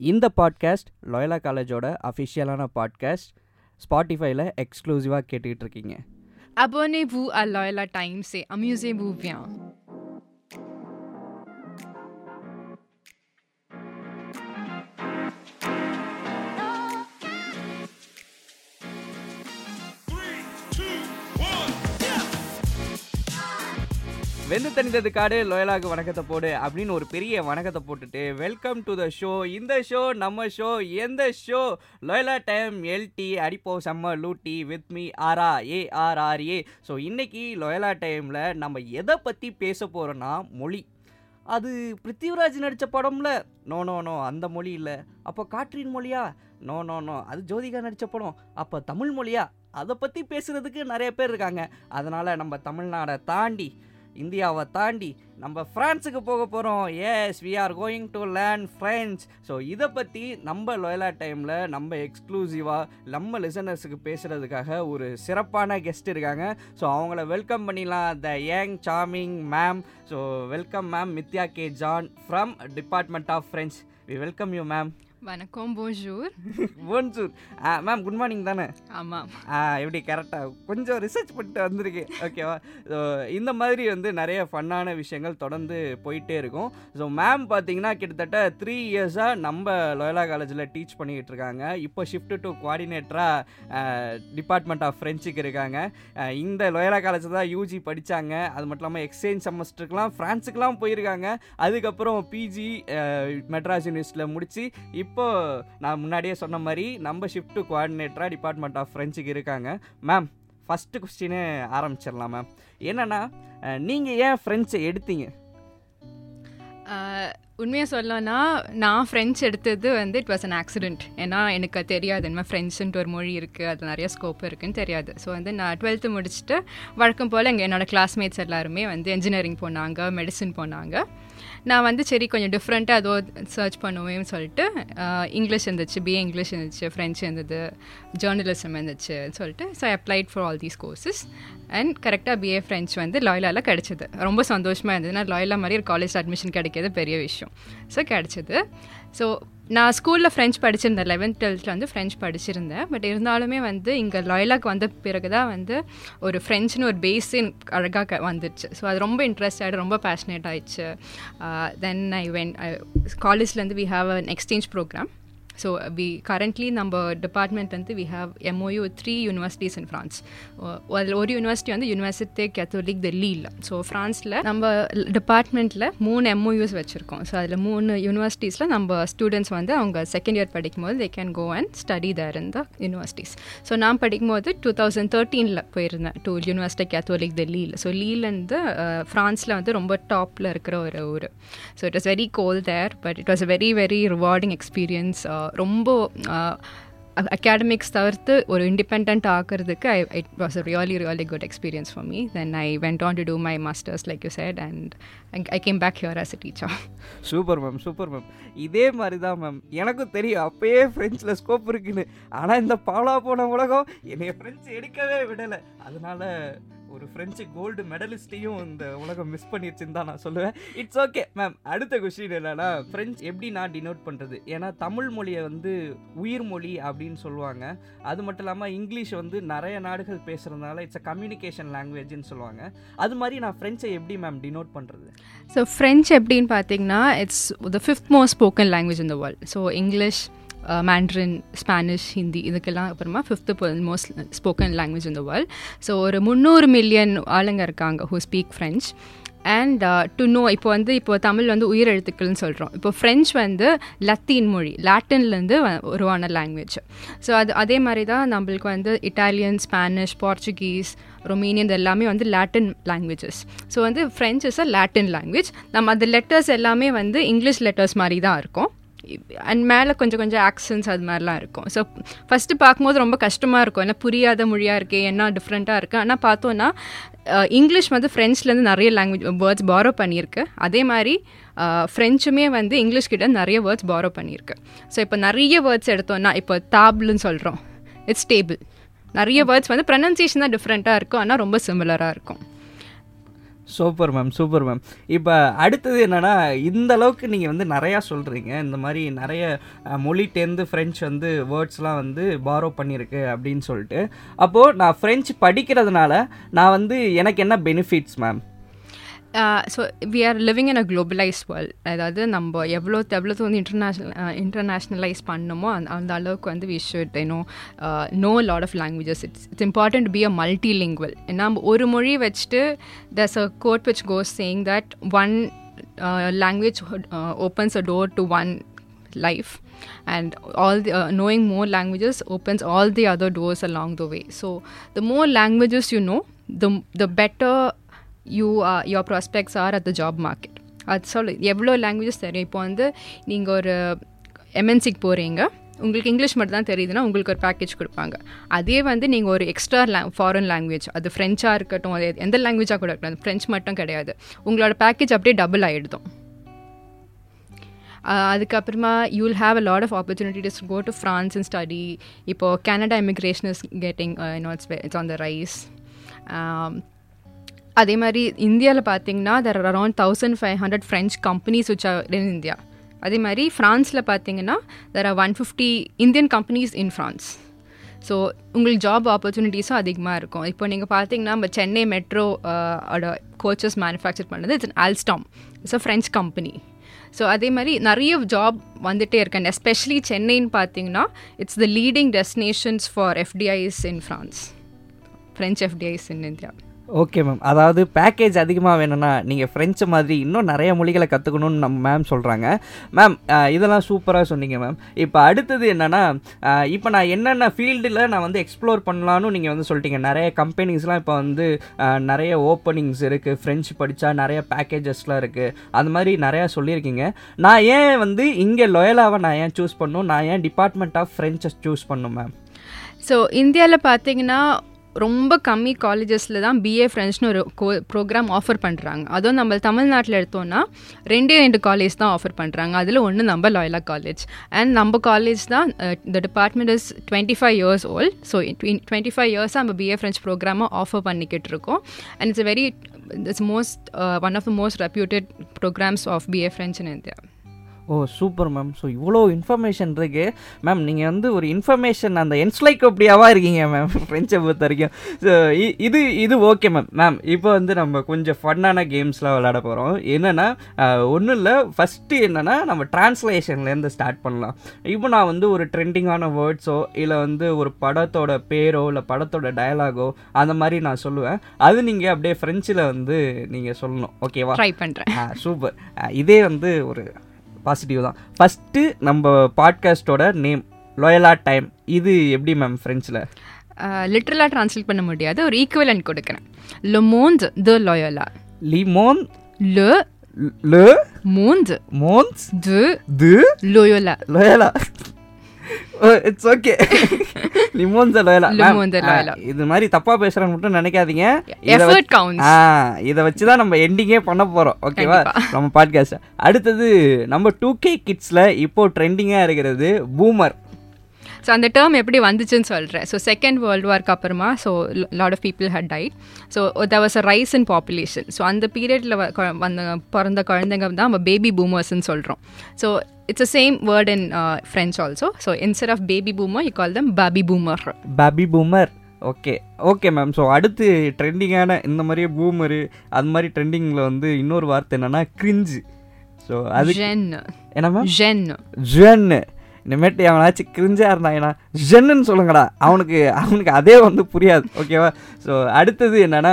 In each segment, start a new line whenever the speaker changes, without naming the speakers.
இந்த podcast Loyola காலேஜோட அஃபிஷியலான podcast ஸ்பாட்டிஃபைல எக்ஸ்க்ளூசிவாக கேட்டுக்கிட்டு இருக்கீங்க
Abonnez-vous à Loyola Times et amusez-vous bien.
வெந்து தனித்தது காடு லோயலாக வணக்கத்தை போடு அப்படின்னு ஒரு பெரிய வணக்கத்தை போட்டுட்டு வெல்கம் டு த ஷோ இந்த ஷோ நம்ம ஷோ எந்த ஷோ லோயலா டைம் எல்டி அடிப்போ செம்ம லூட்டி with me Aara A R R A. So இன்னைக்கு லோயலா டைமில் நம்ம எதை பற்றி பேச போகிறோன்னா மொழி. அது பிருத்திவிராஜ் நடித்த படம்ல நோ நோ நோ அந்த மொழி இல்லை. அப்போ காற்றின் மொழியா? நோ நோ நோ அது ஜோதிகா நடித்த படம். அப்போ தமிழ் மொழியா? அதை பற்றி பேசுகிறதுக்கு நிறைய பேர் இருக்காங்க. அதனால் நம்ம தமிழ்நாடை தாண்டி இந்தியாவை தாண்டி நம்ம ஃப்ரான்ஸுக்கு போக போகிறோம் yes we are going to learn French so இதை பற்றி நம்ம லொயலா டைமில் நம்ம எக்ஸ்க்ளூசிவாக நம்ம லிசனர்ஸுக்கு பேசுகிறதுக்காக ஒரு சிறப்பான கெஸ்ட் இருக்காங்க. ஸோ அவங்கள வெல்கம் பண்ணிடலாம். The young charming ma'am so welcome ma'am Mithya K John from department of French we welcome you ma'am
வணக்கம் bonjour.
போன்சூர் மேம் குட் மார்னிங் தானே?
ஆமாம்
ஆ எப்படி? கரெக்டாக கொஞ்சம் ரிசர்ச் பண்ணிட்டு வந்திருக்கேன். ஓகேவா ஸோ இந்த மாதிரி வந்து நிறைய ஃபன்னான விஷயங்கள் தொடர்ந்து போயிட்டே இருக்கும். ஸோ மேம் பார்த்தீங்கன்னா கிட்டத்தட்ட த்ரீ இயர்ஸாக நம்ம லோயலா காலேஜில் டீச் பண்ணிக்கிட்டு இருக்காங்க. இப்போ ஷிஃப்ட் டு குவாடினேட்டராக டிபார்ட்மெண்ட் ஆஃப் ஃப்ரெஞ்சுக்கு இருக்காங்க. அஹ் இந்த லோயலா காலேஜில் தான் யூஜி படித்தாங்க அது மட்டும் இல்லாமல் எக்ஸ்சேஞ்ச் செமஸ்டருக்குலாம் ஃப்ரான்ஸுக்குலாம் போயிருக்காங்க. அதுக்கப்புறம் பிஜி மெட்ராஸ் யூனிவர்சிட்டியில் முடித்து இப்போ நான் முன்னாடியே சொன்ன மாதிரி நம்ம ஷிஃப்ட் குவாடினேட்டராக கோஆர்டினேட்டராக டிபார்ட்மெண்ட் ஆஃப் ஃப்ரெஞ்சுக்கு இருக்காங்க. மேம் ஃபஸ்ட்டு கொஸ்டினே ஆரம்பிச்சிடலாம் மேம் என்னென்னா நீங்கள் ஏன் ஃப்ரெண்ட்ஸை எடுத்தீங்க?
உண்மையாக சொல்லனா நான் ஃப்ரெஞ்ச் எடுத்தது வந்து இட் வாஸ் அன் ஆக்சிடென்ட் ஏன்னா எனக்கு தெரியாது. என்ன ஃப்ரெண்ட்ஸுன்ட்டு ஒரு மொழி இருக்குது அது நிறைய ஸ்கோப் இருக்குதுன்னு தெரியாது. ஸோ வந்து நான் டுவெல்த்து முடிச்சுட்டு வழக்கம் போல் எங்கள் என்னோடய கிளாஸ்மேட்ஸ் எல்லாருமே வந்து இன்ஜினியரிங் போனாங்க மெடிசன் போனாங்க. நான் வந்து சரி கொஞ்சம் டிஃப்ரெண்ட்டாக ஏதோ சர்ச் பண்ணுவேன்னு சொல்லிட்டு இங்கிலீஷ் இருந்துச்சு பிஏ இங்கிலீஷ் இருந்துச்சு ஃப்ரெஞ்ச் இருந்தது ஜேர்னலிசம் இருந்துச்சுன்னு சொல்லிட்டு so I applied for all these courses and கரெக்டாக பிஏ ஃப்ரெஞ்ச் வந்து லாயலாவில் கிடச்சிது. ரொம்ப சந்தோஷமாக இருந்தது. நான் லாயலா மாதிரி ஒரு காலேஜ் அட்மிஷன் கிடைக்கிறது பெரிய விஷயம். ஸோ கிடச்சிது. ஸோ நான் ஸ்கூலில் ஃப்ரெஞ்ச் படிச்சிருந்தேன். லெவன்த் டுவெல்த்தில் வந்து ஃப்ரெஞ்ச் படிச்சிருந்தேன். பட் இருந்தாலுமே வந்து இங்கே லாயலாக் வந்த பிறகு தான் வந்து ஒரு ஃப்ரெஞ்சுன்னு ஒரு பேஸே அழகாக வந்துடுச்சு ஸோ அது ரொம்ப இன்ட்ரெஸ்ட் ஆகிடு ரொம்ப பேஷனேட் ஆயிடுச்சு தென் ஐ வென் காலேஜ்லேருந்து we have an exchange programme so we currently நம்ம டிபார்ட்மெண்ட் வந்து we have MOU three universities in France அதில் ஒரு யூனிவர்சிட்டி வந்து யூனிவர்சிட்டி கேத்தோலிக் டெல்லியில் ஸோ ஃப்ரான்ஸில் நம்ம டிபார்ட்மெண்ட்டில் மூணு எம்ஓயூஸ் வச்சுருக்கோம். ஸோ அதில் மூணு யூனிவர்சிட்டிஸில் நம்ம ஸ்டூடெண்ட்ஸ் வந்து அவங்க செகண்ட் இயர் படிக்கும்போது they can go and study there in the universities so நான் படிக்கும்போது டூ தௌசண்ட் தேர்ட்டீனில் போயிருந்தேன். டூ யூனிவர்சிட்டி கேத்தோலிக் டெல்லியில் ஸோ லீலேருந்து ஃப்ரான்ஸில் வந்து ரொம்ப டாப்பில் இருக்கிற ஒரு ஊர். So it was very cold there but it was very very rewarding experience ரொம்ப அகாடமிக்ஸ் தவிர்த்து ஒரு independent ஆக்கிறதுக்கு I it was a really really good experience for me then I went on to do my masters like you said and I came back here as a teacher
super ma'am super ma'am இதே மாதிரி தான் ma'am எனக்கும் தெரியும். அப்பயே ஃப்ரெஞ்சில் scope இருக்குன்னு. ஆனால் இந்த பாலா போன உலகம் என்னைய ஃப்ரெண்ட்ஸ் எடுக்கவே விடலை. அதனால ஒரு ஃப்ரெஞ்சு கோல்டு மெடலிஸ்ட்டையும் இந்த உலகம் மிஸ் பண்ணிருச்சுன்னு தான் நான் சொல்லுவேன். இட்ஸ் ஓகே மேம் அடுத்த கொஸ்டின் என்னன்னா ஃப்ரெஞ்ச் எப்படி நான் டினோட் பண்ணுறது ஏன்னா தமிழ் மொழியை வந்து உயிர் மொழி அப்படின்னு சொல்லுவாங்க. அது மட்டும் இல்லாமல் இங்கிலீஷ் வந்து நிறைய நாடுகள் பேசுகிறதுனால இட்ஸ் அ கம்யூனிகேஷன் லாங்குவேஜ்னு சொல்லுவாங்க. அது மாதிரி நான் ஃப்ரெஞ்சை எப்படி மேம் டினோட் பண்ணுறது
ஸோ ஃப்ரெஞ்ச் எப்படின்னு பார்த்தீங்கன்னா it's the fifth most spoken language in the world so English Mandarin Spanish Hindi இதுக்கெல்லாம் அப்புறமா fifth most spoken language in world so ஒரு முந்நூறு மில்லியன் ஆளுங்க இருக்காங்க who speak French and to know இப்போ வந்து இப்போ தமிழ் வந்து உயிர் எழுத்துக்கள்னு சொல்கிறோம் இப்போ ஃப்ரெஞ்ச் வந்து லத்தீன் மொழி லாட்டின்லேருந்து உருவான லாங்குவேஜ் ஸோ அது அதே மாதிரி தான் நம்மளுக்கு வந்து இட்டாலியன் ஸ்பானிஷ் போர்ச்சுகீஸ் ரொமேனியன் எல்லாமே வந்து லாட்டின் லாங்குவேஜஸ் ஸோ வந்து French is a Latin language நம்ம அந்த லெட்டர்ஸ் எல்லாமே வந்து இங்கிலீஷ் லெட்டர்ஸ் மாதிரி தான் இருக்கும். அண்ட் மேலே கொஞ்சம் கொஞ்சம் ஆக்சன்ஸ் அது மாதிரிலாம் இருக்கும். ஸோ ஃபஸ்ட்டு பார்க்கும்போது ரொம்ப கஷ்டமாக இருக்கும். ஏன்னா புரியாத மொழியாக இருக்குது என்ன டிஃப்ரெண்ட்டாக இருக்குது ஆனால் பார்த்தோன்னா இங்கிலீஷ் வந்து ஃப்ரெஞ்ச்லேருந்து நிறைய லாங்குவேஜ் வேர்ட்ஸ் பாரோ பண்ணியிருக்கு. அதே மாதிரி ஃப்ரெஞ்சுமே வந்து இங்கிலீஷ் கிட்ட நிறைய வேர்ட்ஸ் பாரோ பண்ணியிருக்கு. ஸோ இப்போ நிறைய வேர்ட்ஸ் எடுத்தோன்னா இப்போ தாப்லுன்னு சொல்கிறோம் இட்ஸ் டேபிள் நிறைய வேர்ட்ஸ் வந்து ப்ரனன்சியேஷன் தான் டிஃப்ரெண்ட்டாக இருக்கும். ஆனால் ரொம்ப சிமிலராக இருக்கும்.
Super ma'am super ma'am. இப்போ அடுத்தது என்னென்னா இந்த அளவுக்கு நீங்கள் வந்து நிறையா சொல்கிறீங்க இந்த மாதிரி நிறைய மொழிகிட்டேருந்து ஃப்ரெஞ்ச் வந்து வேர்ட்ஸ்லாம் வந்து பாரோ பண்ணியிருக்கு அப்படின்னு சொல்லிட்டு. அப்போது நான் ஃப்ரெஞ்ச் படிக்கிறதுனால நான் வந்து எனக்கு என்ன benefits ma'am
so we are living in a globalise world அதாவது நம்ம எவ்வளோ எவ்வளோ வந்து இன்டர்நேஷ்னல் இன்டர்நேஷ்னலைஸ் பண்ணணுமோ அந்த அந்த அளவுக்கு வந்து we should you know know lot of languages it's it's important be a multi lingual நம்ம ஒரு மொழி வச்சுட்டு thus a quote which goes saying that one language opens a door to one life. And all the uh, knowing more languages opens all the other doors along the way. So the more languages you know the the better you are your prospects are at the job market அது சொல்லு எவ்வளோ languages தெரியும்? இப்போ வந்து நீங்கள் ஒரு எம்என்சிக்கு போகிறீங்க உங்களுக்கு இங்கிலீஷ் மட்டும் தான் தெரியுதுன்னா உங்களுக்கு ஒரு பேக்கேஜ் கொடுப்பாங்க. அதே வந்து நீங்கள் ஒரு எக்ஸ்ட்ரா லே ஃபாரின் லாங்குவேஜ் அது ஃப்ரெஞ்சாக இருக்கட்டும் அது எந்த லாங்குவேஜாக கூட இருக்கட்டும் ஃப்ரெஞ்ச் மட்டும் கிடையாது. உங்களோட பேக்கேஜ் அப்படியே டபுள் ஆகிடுதும் அதுக்கப்புறமா you will have a lot of opportunities go to France and study இப்போது Canada immigration is getting it's it's on the rise அதே மாதிரி இந்தியாவில் பார்த்தீங்கன்னா there are around thousand five hundred French companies which are in India அதே மாதிரி ஃப்ரான்ஸில் பார்த்தீங்கன்னா there are one fifty Indian companies in France so உங்களுக்கு ஜாப் ஆப்பர்ச்சுனிட்டிஸும் அதிகமாக இருக்கும். இப்போ நீங்கள் பார்த்தீங்கன்னா நம்ம சென்னை மெட்ரோ ஓட கோச்சஸ் மேனுஃபேக்சர் பண்ணது it's Alstom it's a French company so அதே மாதிரி நிறைய ஜாப் வந்துகிட்டே இருக்கேன் எஸ்பெஷலி சென்னைன்னு பார்த்தீங்கன்னா it's the leading destinations for FDIs in France French FDIs in India
okay ma'am அதாவது பேக்கேஜ் அதிகமாக வேணும்னா நீங்கள் ஃப்ரெஞ்சு மாதிரி இன்னும் நிறைய மொழிகளை கற்றுக்கணும்னு நம்ம மேம் சொல்கிறாங்க மேம் இதெல்லாம் சூப்பராக சொன்னீங்க மேம் இப்போ அடுத்தது என்னென்னா இப்போ நான் என்னென்ன ஃபீல்டில் நான் வந்து எக்ஸ்ப்ளோர் பண்ணலான்னு நீங்கள் வந்து சொல்லிட்டீங்க. நிறைய கம்பெனிஸ்லாம் இப்போ வந்து நிறைய ஓப்பனிங்ஸ் இருக்குது ஃப்ரெஞ்சு படித்தா நிறைய பேக்கேஜஸ்லாம் இருக்குது அந்த மாதிரி நிறையா சொல்லியிருக்கீங்க. நான் ஏன் வந்து இங்கே லொயலாவை நான் ஏன் சூஸ் பண்ணணும்? நான் ஏன் டிபார்ட்மெண்ட் ஆஃப் ஃப்ரெஞ்சை சூஸ் பண்ணணும் மேம்
ஸோ இந்தியாவில் பார்த்தீங்கன்னா ரொம்ப கம்மி காலேஜஸில் தான் பிஏ ஃப்ரெண்ட்ஸ்னு ஒரு கோ ப்ரோக்ராம் ஆஃபர் பண்ணுறாங்க அதுவும் நம்ம தமிழ்நாட்டில் எடுத்தோன்னா ரெண்டே ரெண்டு காலேஜ் தான் ஆஃபர் பண்ணுறாங்க அதில் ஒன்று நம்ம லாயலா காலேஜ் அண்ட் நம்ம காலேஜ் தான் the department is twenty five years old so twenty five இயர்ஸாக நம்ம பிஏ ஃப்ரெண்ட்ஸ் ப்ரோக்ராமை ஆஃபர் பண்ணிக்கிட்டு இருக்கோம். And it's very it's most one of the most reputed programmes of BA French in India
oh super ma'am so இவ்வளோ information இருக்கு. Ma'am நீங்கள் வந்து ஒரு இன்ஃபர்மேஷன் அந்த என்ஸ்லைக்ளோபீடியாவாக இருக்கீங்க மேம் ஃப்ரெண்ட்ஸை பொறுத்த வரைக்கும். ஸோ இது இது ஓகே மேம் மேம் இப்போ வந்து நம்ம கொஞ்சம் ஃபன்னான கேம்ஸ்லாம் விளையாட போகிறோம் என்னென்னா ஒன்றும் இல்லை. ஃபஸ்ட்டு என்னென்னா நம்ம டிரான்ஸ்லேஷன்லேருந்து ஸ்டார்ட் பண்ணலாம். இப்போ நான் வந்து ஒரு ட்ரெண்டிங்கான வேர்ட்ஸோ இல்லை வந்து ஒரு படத்தோட பேரோ இல்லை படத்தோட டயலாகோ அந்த மாதிரி நான் சொல்லுவேன். அது நீங்கள் அப்படியே ஃப்ரெஞ்சில் வந்து நீங்கள் சொல்லணும். ஓகேவா
ட்ரை பண்ணுறேன்
சூப்பர் இதே வந்து ஒரு பாசிட்டிவ் தான். ஃபஸ்ட்டு நம்ம பாட்காஸ்டோட நேம் லோயலா டைம் இது எப்படி மேம் ஃப்ரெஞ்சில்
லிட்ரலாக ட்ரான்ஸ்லேட் பண்ண முடியாது. ஒரு ஈக்குவலண்ட் கொடுக்குறேன். Monde de Loyola.
லிமோன்
Le
le
monde
மோன்ஸ்
de
து
Loyola.
Loyola it's okay Loyola
Limons de Loyola.
இது மாதிரி தப்பா பேசுறேன்னு மட்டும் நினைக்காதீங்க.
counts.
ஆ இதை வச்சு தான் நம்ம எண்டிங்கே பண்ண போகிறோம் ஓகேவா நம்ம பாட்காஸ்ட் அடுத்தது நம்ம டூ கே கிட்ஸில் இப்போ ட்ரெண்டிங்காக இருக்கிறது பூமர்
ஸோ அந்த டேர்ம் எப்படி வந்துச்சுன்னு சொல்கிறேன் ஸோ செகண்ட் வேர்ல்டு வார்க்கு அப்புறமா so lot of people had died so there was a rise in population so அந்த பீரியடில் வந்த பிறந்த குழந்தைங்க தான் நம்ம பேபி பூமர்ஸ்ன்னு சொல்கிறோம் so it's a same word in French also so instead of baby boomer you call them Bobby boomer
baby boomer okay okay ma'am so அடுத்து ட்ரெண்டிங்கான இந்த மாதிரியே பூமரு அது மாதிரி ட்ரெண்டிங்கில் வந்து இன்னொரு வார்த்தை என்னன்னா கிரிஞ்சு ஸோ அது என்ன மேம்
ஜென்
ஜென்னு இனிமேட்டு அவனாச்சும் கிரிஞ்சாக இருந்தாங்கன்னா ஜென்னுன்னு சொல்லுங்கடா. அவனுக்கு அவனுக்கு அதே வந்து புரியாது. ஓகேவா ஸோ அடுத்தது என்னென்னா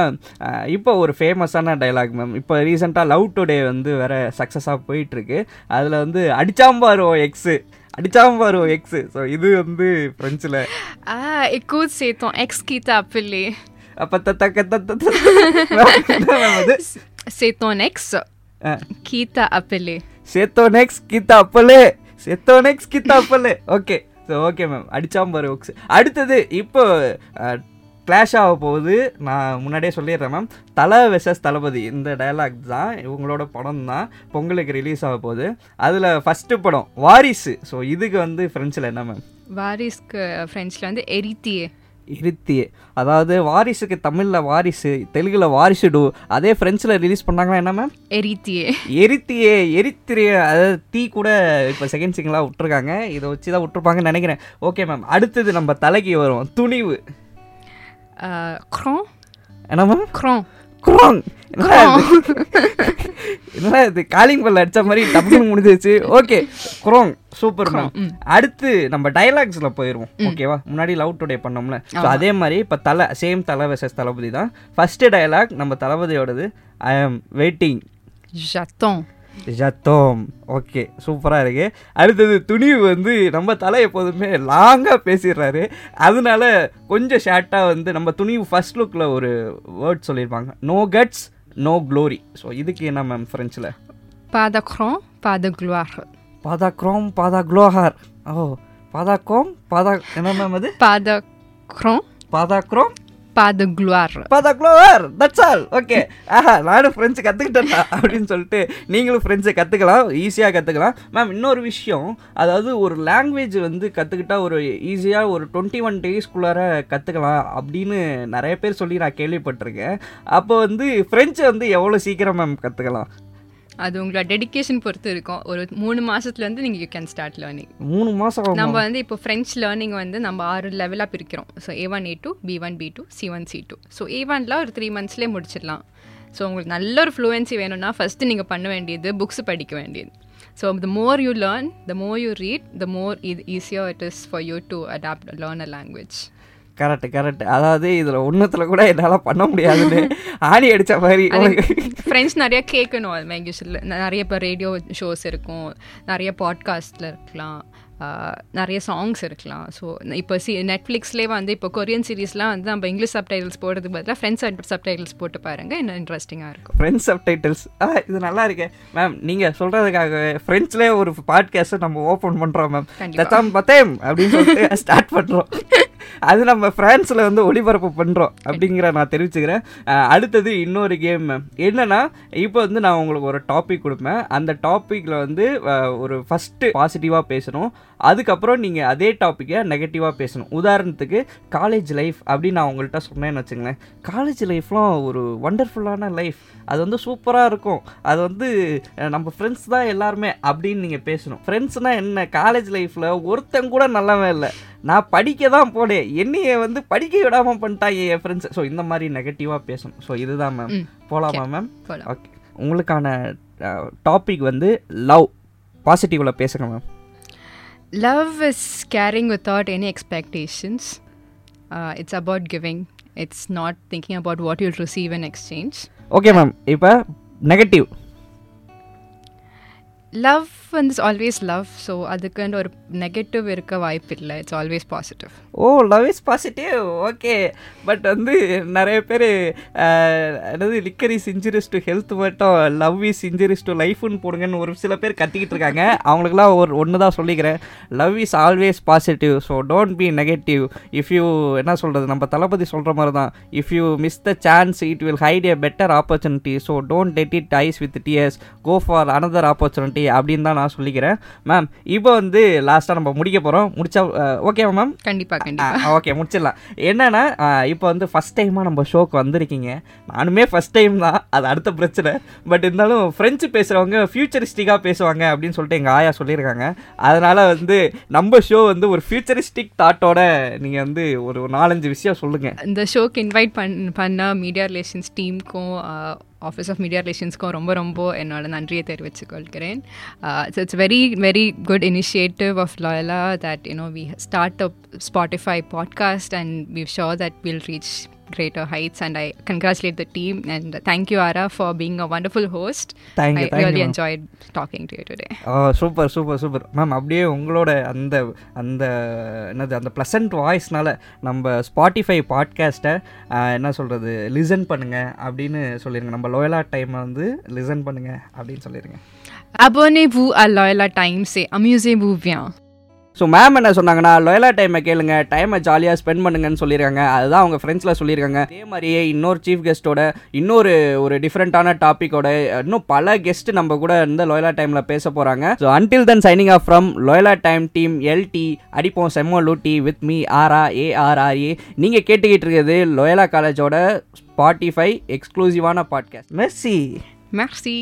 இப்போ ஒரு ஃபேமஸான டைலாக் மேம் இப்போ ரீசெண்டாக லவ் டுடே வந்து வேற சக்ஸஸாக போயிட்டுருக்கு. அதில் வந்து அடிச்சாம்பாரோ எக்ஸு அடிச்சாம்பாரோ எக்ஸு ஸோ இது வந்து ஃப்ரெஞ்சில்
c'est ton ex qui t'a appelé.
அப்போ தக்க அது
C'est ton ex
ஆ.
qui t'a appelé.
சேத்தோனெக்ஸ் கித்த அப்பலே சேத்தோனெக்ஸ் கித்த ஓகே ஸோ ஓகே மேம் அடிச்சாம்பாரு ஒக்ஸ் அடுத்தது இப்போ கிளாஷ் ஆக போகுது. நான் முன்னாடியே சொல்லிடுறேன் மேம் தலை வெசஸ் தளபதி. இந்த டயலாக் தான் இவங்களோட படம் தான் பொங்கலுக்கு ரிலீஸ் ஆக போகுது. அதில் ஃபஸ்ட்டு படம் வாரிசு. ஸோ இதுக்கு வந்து ஃப்ரெண்ட்ஸில் என்ன மேம்
வாரிஸ்க்கு ஃப்ரெண்ட்ஸில் வந்து எரித்தியே
எரித்தியே அதாவது வாரிசுக்கு தமிழில் வாரிசு தெலுங்கில் வாரிசு டூ. அதே ஃப்ரெஞ்சில் ரிலீஸ் பண்ணாங்கன்னா என்ன மேம்
எரித்தியே.
எரித்தியே எரித்திரிய அதாவது தீ கூட இப்போ செகண்ட் சிங்கிளாக விட்டுருக்காங்க. இதை வச்சு தான் விட்டுருப்பாங்கன்னு நினைக்கிறேன். ஓகே மேம் அடுத்தது நம்ம தலைக்கு வரும். துணிவு. என்ன மேம் குரோங் என்னடா இது? காலிங் பல்ல அடிச்ச மாதிரி டப்புன்னு முடிஞ்சிருச்சு. ஓகே குரோங் சூப்பர் மேம். அடுத்து நம்ம டைலாக்ஸ்ல போயிருவோம். ஓகேவா முன்னாடி லவ் டுடே பண்ணோம்ல. ஸோ அதே மாதிரி இப்போ தலை சேம் தலை வெசஸ் தளபதி தான். ஃபர்ஸ்ட் டைலாக் நம்ம தளபதியோடது ஐ ஆம் வெயிட்டிங்
ஜத்தோம்
ஜத்தோம் ஓகே சூப்பராக இருக்கு. அடுத்தது துணிவு வந்து நம்ம தலை எப்போதுமே லாங்காக பேசிடுறாரு. அதனால கொஞ்சம் ஷார்ட்டாக வந்து நம்ம துணிவு ஃபர்ஸ்ட் லுக்கில் ஒரு வேர்ட் சொல்லியிருப்பாங்க. No guts no glory so இதுக்கு என்ன மேம் ஃப்ரெஞ்சில்
பாத க்ரோம் பாத குளுவார்
பாதா க்ரோம் பாதா க்ளோஹார் ஓ பாதா கோம் பாதா என்ன மேம் அது?
பாத க்ரோம்
பாதா க்ரோம்
பாத குளுவார்
தட்ஸ் ஆல் ஓகே ஆஹா நானும் ஃப்ரெஞ்சு கற்றுக்கிட்டேன்டா அப்படின்னு சொல்லிட்டு நீங்களும் ஃப்ரெஞ்சை கற்றுக்கலாம் ஈஸியாக கற்றுக்கலாம் மேம் இன்னொரு விஷயம் அதாவது ஒரு லாங்குவேஜ் வந்து கற்றுக்கிட்டா ஒரு ஈஸியாக ஒரு டுவெண்ட்டி ஒன் டேஸ்க்குள்ளார கற்றுக்கலாம் அப்படின்னு நிறைய பேர் சொல்லி நான் கேள்விப்பட்டிருக்கேன். அப்போ வந்து ஃப்ரெஞ்சை வந்து எவ்வளோ சீக்கிரம் மேம் கற்றுக்கலாம்
அது உங்களோட டெடிகேஷன் பொறுத்து இருக்கும். ஒரு மூணு மாசத்துலேருந்து நீங்கள் யூ கேன் ஸ்டார்ட் லேர்னிங்
மூணு மாதம்
நம்ம வந்து இப்போ ஃப்ரெஞ்ச் லேர்னிங் வந்து நம்ம ஆறு லெவலாக பிரிக்கிறோம். So A one A two B one B two C one C two so A ஒனில் ஒரு த்ரீ மந்த்ஸ்லேயே முடிச்சிடலாம். ஸோ உங்களுக்கு நல்ல ஒரு ஃப்ளூவன்சி வேணும்னா ஃபஸ்ட்டு நீங்கள் பண்ண வேண்டியது புக்ஸ் படிக்க வேண்டியது. So the more you learn the more you read the more இது ஈஸியாக it is for you to adapt learn a language
correct correct. அதாவது இதில் ஒன்றுத்தில் கூட என்னால் பண்ண முடியாதுன்னு ஆணி அடித்த மாதிரி
ஃப்ரெண்ட்ஸ் நிறைய கேட்கணும் அது மாதிரி. யூஸ்வல் நிறைய இப்போ ரேடியோ ஷோஸ் இருக்கும். நிறைய பாட்காஸ்ட்டில் இருக்கலாம். நிறைய சாங்ஸ் இருக்கலாம். ஸோ இப்போ சி நெட்ஃப்ளிக்ஸ்லேயே வந்து இப்போ கொரியன் சீரீஸ்லாம் வந்து நம்ம இங்கிலீஷ் சப்டைட்டில்ஸ் போடுறதுக்கு பதிலாக ஃப்ரெண்ட்ஸ் சப்டைட்டில்ஸ் போட்டு பாருங்கள் இன்னும் இன்ட்ரெஸ்டிங்காக இருக்கும்.
ஃப்ரெண்ட்ஸ் சப்டைட்டில்ஸ் ஆ இது நல்லா இருக்கே. மேம் நீங்கள் சொல்கிறதுக்காக ஃப்ரெண்ட்ஸ்லேயே ஒரு பாட்காஸ்ட்டை நம்ம ஓப்பன் பண்ணுறோம் மேம். தத்தாம் பத்தேம் அப்படின்னு சொல்லிட்டு ஸ்டார்ட் பண்ணுறோம் அது நம்ம ஃப்ரான்ஸில் வந்து ஒளிபரப்பு பண்ணுறோம் அப்படிங்கிற நான் தெரிவிச்சுக்கிறேன். அடுத்தது இன்னொரு கேம் என்னென்னா இப்போ வந்து நான் உங்களுக்கு ஒரு டாபிக் கொடுப்பேன். அந்த டாப்பிக்கில் வந்து ஒரு ஃபஸ்ட்டு பாசிட்டிவாக பேசணும். அதுக்கப்புறம் நீங்கள் அதே டாப்பிக்கை நெகட்டிவாக பேசணும். உதாரணத்துக்கு காலேஜ் லைஃப் அப்படின்னு நான் உங்கள்கிட்ட சொன்னேன்னு வச்சுங்களேன். காலேஜ் லைஃப்லாம் ஒரு வண்டர்ஃபுல்லான லைஃப் அது வந்து சூப்பராக இருக்கும். அது வந்து நம்ம ஃப்ரெண்ட்ஸ் தான் எல்லாருமே அப்படின்னு நீங்கள் பேசணும். ஃப்ரெண்ட்ஸ்னால் என்ன? காலேஜ் லைஃப்பில் ஒருத்தன் கூட நல்லவன் இல்லை. நான் படிக்க தான் போனேன். என்னைய வந்து படிக்க விடாமல் பண்ணிட்டாங்க என் ஃப்ரெண்ட்ஸ் ஸோ இந்த மாதிரி நெகட்டிவாக பேசணும். ஸோ இதுதான் மேம். போகலாமா மேம். ஓகே உங்களுக்கான டாபிக் வந்து லவ் பாசிட்டிவில் பேசுங்க ma'am
love is caring without any expectations. Uh, it's about giving. It's not thinking about what you'll receive in exchange.
Okay, ma'am. Ipa negative.
Love வந்து always love so அதுக்குன்னு ஒரு negative இருக்க வாய்ப்பு இல்லை. It's always positive
oh love is positive okay but வந்து நிறைய பேர் அதாவது liquor is injurious to health மட்டும் லவ் இஸ் இன்ஜுரிஸ் டு லைஃப்னு போடுங்கன்னு ஒரு சில பேர் கத்திக்கிட்டு இருக்காங்க. அவங்களுக்குலாம் ஒரு ஒன்று தான் சொல்லிக்கிறேன். Love is always positive so don't be negative if you என்ன சொல்கிறது நம்ம தளபதி சொல்கிற மாதிரி தான் if you miss the chance it will hide a better opportunity so don't dead it ice with DS go for another opportunity அப்படின்னு தான் நான் சொல்லிக்கிறேன். மேம் இப்போ வந்து லாஸ்ட்டாக நம்ம முடிக்க போகிறோம் முடிச்சா ஓகேவா மேம்
கண்டிப்பாக கண்டிப்பாக
ஓகே முடிச்சிடலாம். என்னன்னா இப்போ வந்து ஃபஸ்ட் டைமாக நம்ம ஷோக்கு வந்திருக்கீங்க. நானுமே ஃபஸ்ட் டைம் தான். அது அடுத்த பிரச்சனை. பட் இருந்தாலும் ஃப்ரெஞ்சு பேசுகிறவங்க ஃபியூச்சரிஸ்டிக்காக பேசுவாங்க அப்படின்னு சொல்லிட்டு எங்கள் ஆயா சொல்லியிருக்காங்க. அதனால் வந்து நம்ம ஷோ வந்து ஒரு ஃபியூச்சரிஸ்டிக் தாட்டோட நீங்கள் வந்து ஒரு நாலஞ்சு விஷயம் சொல்லுங்கள்
இந்த ஷோக்கு இன்வைட் பண் பண்ண மீடியா ரிலேஷன்ஸ் டீமுக்கும் ஆஃபீஸ் ஆஃப் மீடியா ரிலேஷன்ஸ்க்கும் ரொம்ப ரொம்ப என்னோட நன்றியை தெரிவித்துக் கொள்கிறேன் so it's very very good initiative of Loyola that you know we start up Spotify podcast and we sure that will reach greater heights and I congratulate the team and thank you Ara for being a wonderful host.
Thank you,
I
thank you,
really
ma'am.
enjoyed talking to you today.
Super super super ma'am அப்படியே உங்களோட அந்த அந்த என்னது அந்த pleasant வாய்ஸ்னால நம்ம Spotify பாட்காஸ்ட்டை என்ன சொல்கிறது லிசன் பண்ணுங்க அப்படின்னு சொல்லிடுங்க நம்ம லோயலா டைமை வந்து லிசன் பண்ணுங்க அப்படின்னு சொல்லிடுங்க
Abonnez-vous à Loyola Times et amusez-vous bien.
So ma'am என்ன சொன்னாங்கன்னா லோயலா டைமை கேளுங்க டைமை ஜாலியாக ஸ்பெண்ட் பண்ணுங்கன்னு சொல்லியிருக்காங்க அதுதான் அவங்க ஃப்ரெண்ட்ஸில் சொல்லியிருக்காங்க அதே மாதிரியே இன்னொரு சீஃப் கெஸ்ட்டோட இன்னொரு ஒரு டிஃப்ரெண்ட்டான டாப்பிக்கோட இன்னும் பல கெஸ்ட் நம்ம கூட இந்த லோயலா டைமில் பேச போகிறாங்க so until then signing off from Loyola time team LT அடிப்போம் செம்மோ லூட்டி வித் மீ ஆர்ஆ ஏஆர்ஆர்ஏ நீங்கள் கேட்டுக்கிட்டு இருக்கிறது லோயலா காலேஜோட ஸ்பாட்டிஃபை எக்ஸ்க்ளூசிவான பாட்காஸ்ட் மெர்சி
Merci.